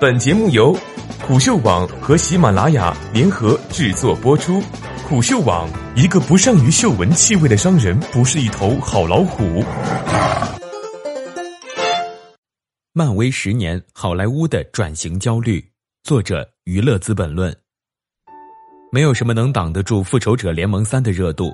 本节目由虎嗅网和喜马拉雅联合制作播出。虎嗅网：一个不善于嗅闻气味的商人，不是一头好老虎。漫威十年，好莱坞的转型焦虑。作者：娱乐资本论。没有什么能挡得住《复仇者联盟三》的热度。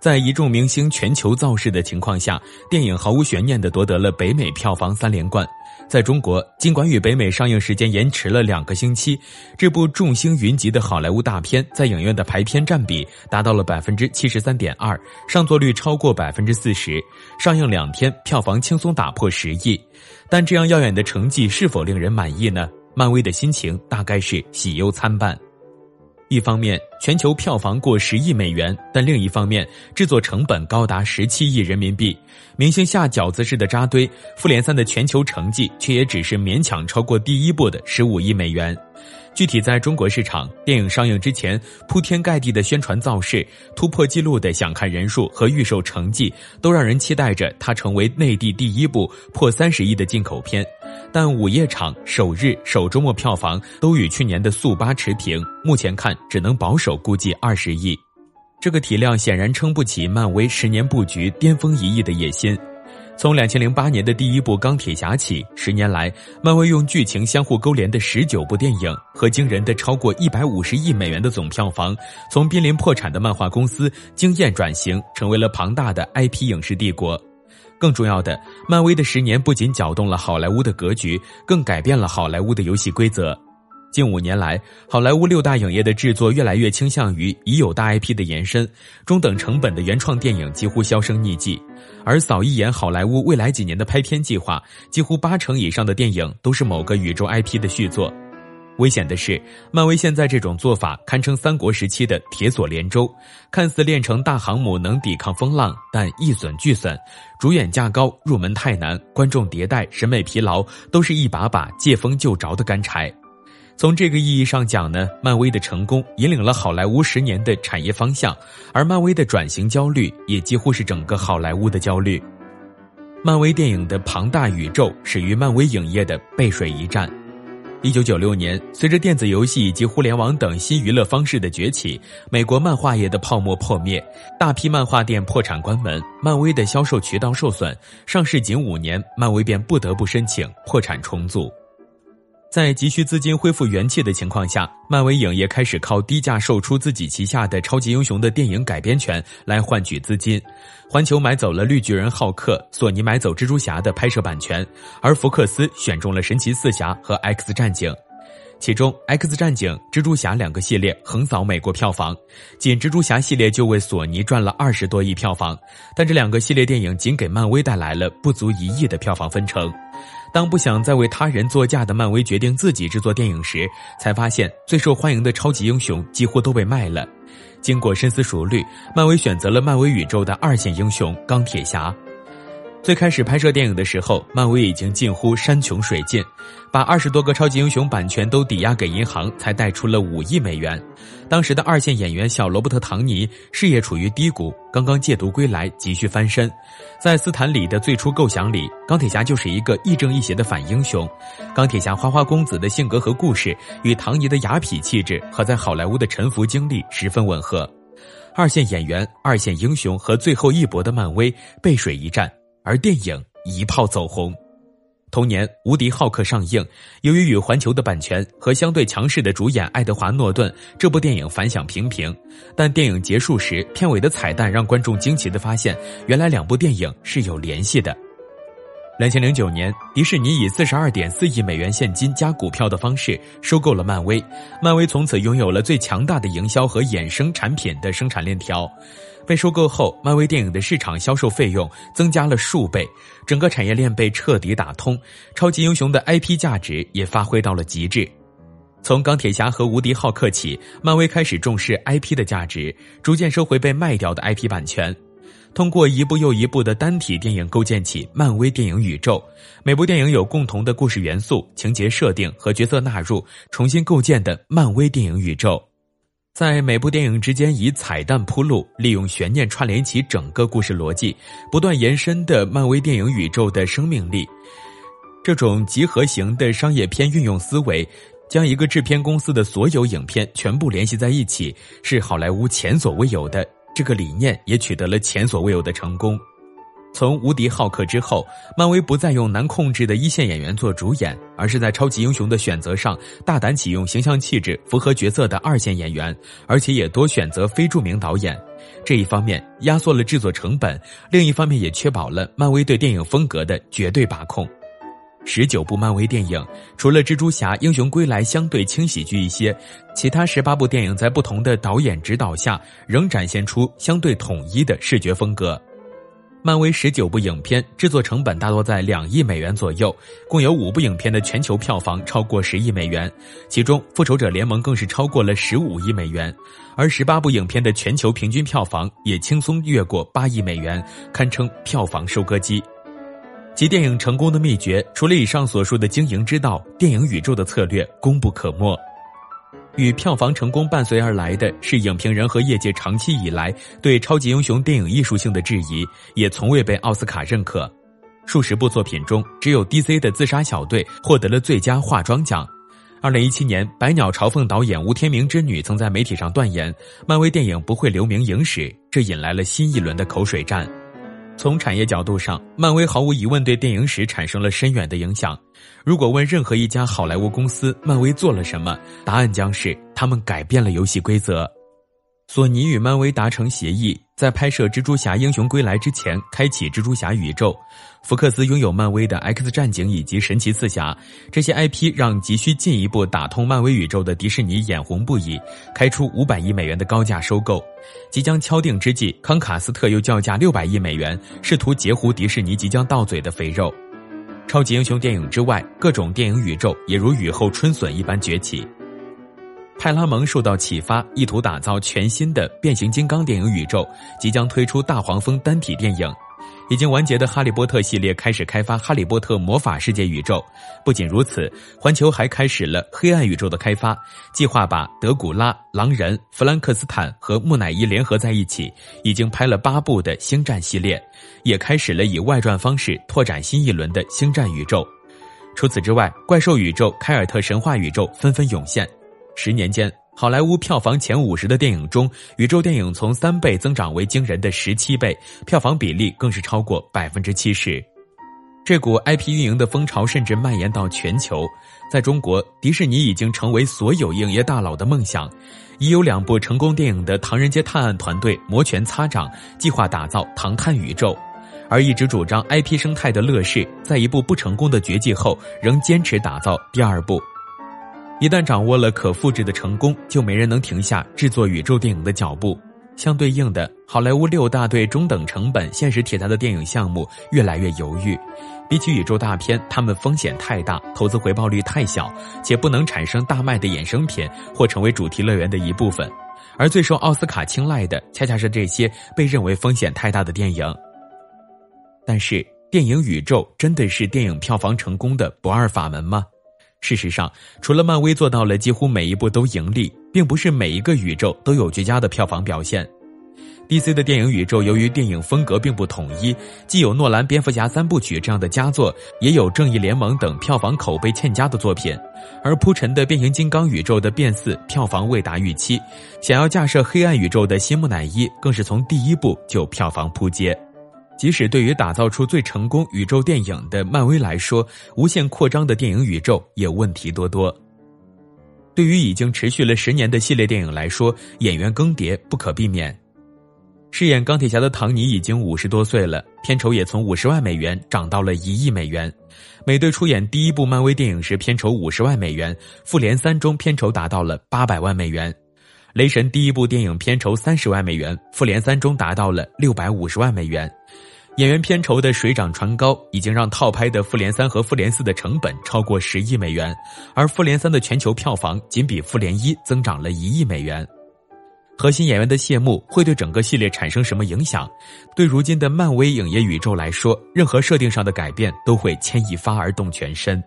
在一众明星全球造势的情况下，电影毫无悬念地夺得了北美票房三连冠。在中国，尽管与北美上映时间延迟了两个星期，这部众星云集的好莱坞大片在影院的排片占比达到了百分之七十三点二，上座率超过百分之四十。上映两天，票房轻松打破十亿。但这样耀眼的成绩是否令人满意呢？漫威的心情大概是喜忧参半。一方面，全球票房过十亿美元，但另一方面，制作成本高达十七亿人民币，明星下饺子式的扎堆，复联三的全球成绩却也只是勉强超过第一部的十五亿美元。具体在中国市场，电影上映之前，铺天盖地的宣传造势、突破纪录的想看人数和预售成绩，都让人期待着它成为内地第一部破三十亿的进口片。但午夜场、首日、首周末票房都与去年的速八持平，目前看只能保守估计二十亿，这个体量显然撑不起漫威十年布局巅峰一亿的野心。从两千零八年的第一部钢铁侠起，十年来，漫威用剧情相互勾连的十九部电影和惊人的超过一百五十亿美元的总票房，从濒临破产的漫画公司惊艳转型，成为了庞大的 IP 影视帝国。更重要的，漫威的十年不仅搅动了好莱坞的格局，更改变了好莱坞的游戏规则。近五年来，好莱坞六大影业的制作越来越倾向于已有大 IP 的延伸，中等成本的原创电影几乎销声匿迹。而扫一眼好莱坞未来几年的拍片计划，几乎八成以上的电影都是某个宇宙 IP 的续作。危险的是，漫威现在这种做法堪称三国时期的铁索连舟，看似练成大航母能抵抗风浪，但一损俱损。主演价高，入门太难，观众迭代，审美疲劳，都是一把把借风就着的干柴。从这个意义上讲呢，漫威的成功引领了好莱坞十年的产业方向，而漫威的转型焦虑也几乎是整个好莱坞的焦虑。漫威电影的庞大宇宙始于漫威影业的背水一战。一九九六年，随着电子游戏以及互联网等新娱乐方式的崛起，美国漫画业的泡沫破灭，大批漫画店破产关门，漫威的销售渠道受损。上市仅五年，漫威便不得不申请破产重组。在急需资金恢复元气的情况下，漫威影业开始靠低价售出自己旗下的超级英雄的电影改编权来换取资金。环球买走了绿巨人浩克，索尼买走蜘蛛侠的拍摄版权，而福克斯选中了神奇四侠和 X 战警。其中，《X 战警》、《蜘蛛侠》两个系列横扫美国票房，仅《蜘蛛侠》系列就为索尼赚了二十多亿票房。但这两个系列电影仅给漫威带来了不足一亿的票房分成。当不想再为他人作嫁的漫威决定自己制作电影时，才发现最受欢迎的超级英雄几乎都被卖了。经过深思熟虑，漫威选择了漫威宇宙的二线英雄钢铁侠。最开始拍摄电影的时候，漫威已经近乎山穷水尽，把二十多个超级英雄版权都抵押给银行，才贷出了五亿美元。当时的二线演员小罗伯特·唐尼事业处于低谷，刚刚戒毒归来，急需翻身。在斯坦李的最初构想里，钢铁侠就是一个亦正亦邪的反英雄。钢铁侠花花公子的性格和故事，与唐尼的雅痞气质和在好莱坞的沉浮经历十分吻合。二线演员、二线英雄和最后一搏的漫威背水一战。而电影一炮走红，同年《无敌浩克》上映，由于与环球的版权和相对强势的主演爱德华·诺顿，这部电影反响平平。但电影结束时，片尾的彩蛋让观众惊奇的发现，原来两部电影是有联系的。两千零九年，迪士尼以四十二点四亿美元现金加股票的方式收购了漫威，漫威从此拥有了最强大的营销和衍生产品的生产链条。被收购后，漫威电影的市场销售费用增加了数倍，整个产业链被彻底打通，超级英雄的 IP 价值也发挥到了极致。从钢铁侠和无敌浩克起，漫威开始重视 IP 的价值，逐渐收回被卖掉的 IP 版权，通过一部又一部的单体电影构建起漫威电影宇宙。每部电影有共同的故事元素、情节设定和角色纳入，重新构建的漫威电影宇宙。在每部电影之间以彩蛋铺路，利用悬念串联起整个故事逻辑，不断延伸的漫威电影宇宙的生命力。这种集合型的商业片运用思维，将一个制片公司的所有影片全部联系在一起，是好莱坞前所未有的。这个理念也取得了前所未有的成功。从《无敌浩克》之后，漫威不再用难控制的一线演员做主演，而是在超级英雄的选择上大胆启用形象气质符合角色的二线演员，而且也多选择非著名导演。这一方面压缩了制作成本，另一方面也确保了漫威对电影风格的绝对把控。十九部漫威电影，除了《蜘蛛侠：英雄归来》相对轻喜剧一些，其他十八部电影在不同的导演指导下，仍展现出相对统一的视觉风格。漫威十九部影片制作成本大多在两亿美元左右，共有五部影片的全球票房超过十亿美元，其中《复仇者联盟》更是超过了十五亿美元，而十八部影片的全球平均票房也轻松越过八亿美元，堪称票房收割机。其电影成功的秘诀，除了以上所述的经营之道，电影宇宙的策略功不可没。与票房成功伴随而来的是影评人和业界长期以来对超级英雄电影艺术性的质疑，也从未被奥斯卡认可。数十部作品中，只有 DC 的《自杀小队》获得了最佳化妆奖。二零一七年，百鸟朝凤导演吴天明之女曾在媒体上断言，漫威电影不会留名影史，这引来了新一轮的口水战。从产业角度上，漫威毫无疑问对电影史产生了深远的影响。如果问任何一家好莱坞公司，漫威做了什么，答案将是他们改变了游戏规则。索尼与漫威达成协议，在拍摄《蜘蛛侠：英雄归来》之前，开启蜘蛛侠宇宙。福克斯拥有漫威的《X 战警》以及《神奇四侠》这些 IP，让急需进一步打通漫威宇宙的迪士尼眼红不已，开出五百亿美元的高价收购。即将敲定之际，康卡斯特又叫价六百亿美元，试图截胡迪士尼即将到嘴的肥肉。超级英雄电影之外，各种电影宇宙也如雨后春笋一般崛起。派拉蒙受到启发，意图打造全新的变形金刚电影宇宙，即将推出大黄蜂单体电影。已经完结的《哈利波特》系列开始开发《哈利波特魔法世界》宇宙。不仅如此，环球还开始了黑暗宇宙的开发，计划把德古拉、狼人、弗兰克斯坦和木乃伊联合在一起。已经拍了八部的星战系列，也开始了以外传方式拓展新一轮的星战宇宙。除此之外，怪兽宇宙、凯尔特神话宇宙纷纷涌现。十年间，好莱坞票房前五十的电影中，宇宙电影从三倍增长为惊人的十七倍，票房比例更是超过百分之七十。这股 IP 运营的风潮甚至蔓延到全球，在中国，迪士尼已经成为所有影业大佬的梦想。已有两部成功电影的《唐人街探案》团队摩拳擦掌，计划打造《唐探》宇宙；而一直主张 IP 生态的乐视，在一部不成功的绝技后，仍坚持打造第二部。一旦掌握了可复制的成功，就没人能停下制作宇宙电影的脚步。相对应的，好莱坞六大对中等成本现实题材的电影项目越来越犹豫。比起宇宙大片，他们风险太大，投资回报率太小，且不能产生大卖的衍生品或成为主题乐园的一部分。而最受奥斯卡青睐的，恰恰是这些被认为风险太大的电影。但是，电影宇宙真的是电影票房成功的不二法门吗？事实上，除了漫威做到了几乎每一部都盈利，并不是每一个宇宙都有绝佳的票房表现。DC 的电影宇宙由于电影风格并不统一，既有诺兰蝙蝠侠三部曲这样的佳作，也有正义联盟等票房口碑欠佳的作品。而铺陈的变形金刚宇宙的变四票房未达预期，想要架设黑暗宇宙的新木乃伊更是从第一部就票房扑街。即使对于打造出最成功宇宙电影的漫威来说，无限扩张的电影宇宙也问题多多。对于已经持续了十年的系列电影来说，演员更迭不可避免。饰演钢铁侠的唐尼已经五十多岁了，片酬也从五十万美元涨到了一亿美元。美队出演第一部漫威电影时片酬五十万美元，复联三中片酬达到了八百万美元。雷神第一部电影片酬三十万美元，复联三中达到了六百五十万美元。演员片酬的水涨船高，已经让套拍的《复联三》和《复联四》的成本超过十亿美元，而《复联三》的全球票房仅比《复联一》增长了一亿美元。核心演员的谢幕会对整个系列产生什么影响？对如今的漫威影业宇宙来说，任何设定上的改变都会牵一发而动全身。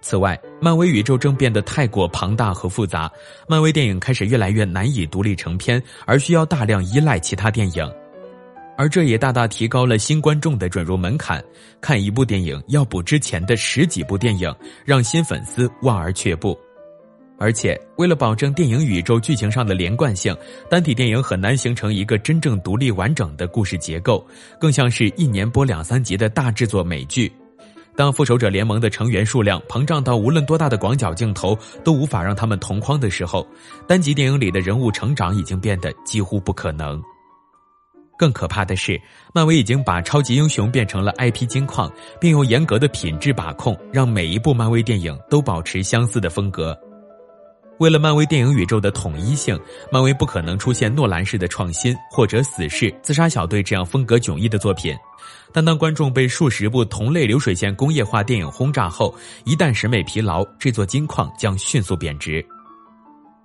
此外，漫威宇宙正变得太过庞大和复杂，漫威电影开始越来越难以独立成片，而需要大量依赖其他电影。而这也大大提高了新观众的准入门槛。看一部电影要补之前的十几部电影，让新粉丝望而却步。而且，为了保证电影宇宙剧情上的连贯性，单体电影很难形成一个真正独立完整的故事结构，更像是一年播两三集的大制作美剧。当复仇者联盟的成员数量膨胀到无论多大的广角镜头都无法让他们同框的时候，单集电影里的人物成长已经变得几乎不可能。更可怕的是，漫威已经把超级英雄变成了 IP 金矿，并用严格的品质把控，让每一部漫威电影都保持相似的风格。为了漫威电影宇宙的统一性，漫威不可能出现诺兰式的创新或者死侍、自杀小队这样风格迥异的作品。但当观众被数十部同类流水线工业化电影轰炸后，一旦审美疲劳，这座金矿将迅速贬值。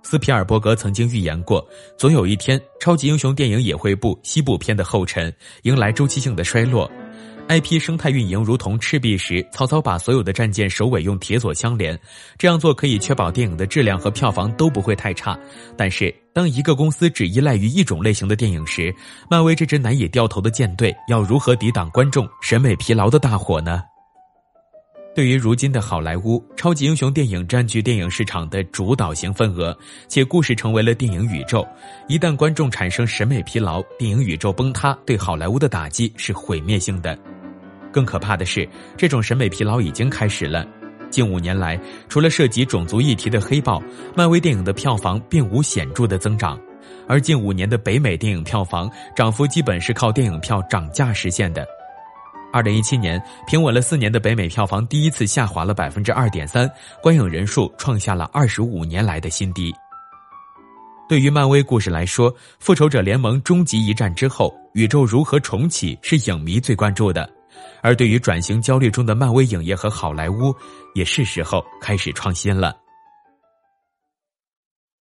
斯皮尔伯格曾经预言过，总有一天，超级英雄电影也会步西部片的后尘，迎来周期性的衰落。IP 生态运营如同赤壁时，曹操把所有的战舰首尾用铁索相连，这样做可以确保电影的质量和票房都不会太差。但是，当一个公司只依赖于一种类型的电影时，漫威这支难以掉头的舰队要如何抵挡观众审美疲劳的大火呢？对于如今的好莱坞，超级英雄电影占据电影市场的主导型份额，且故事成为了电影宇宙。一旦观众产生审美疲劳，电影宇宙崩塌，对好莱坞的打击是毁灭性的。更可怕的是，这种审美疲劳已经开始了。近五年来，除了涉及种族议题的《黑豹》，漫威电影的票房并无显著的增长，而近五年的北美电影票房涨幅基本是靠电影票涨价实现的。二零一七年，平稳了四年的北美票房第一次下滑了百分之二点三，观影人数创下了二十五年来的新低。对于漫威故事来说，《复仇者联盟》终极一战之后，宇宙如何重启是影迷最关注的。而对于转型焦虑中的漫威影业和好莱坞，也是时候开始创新了。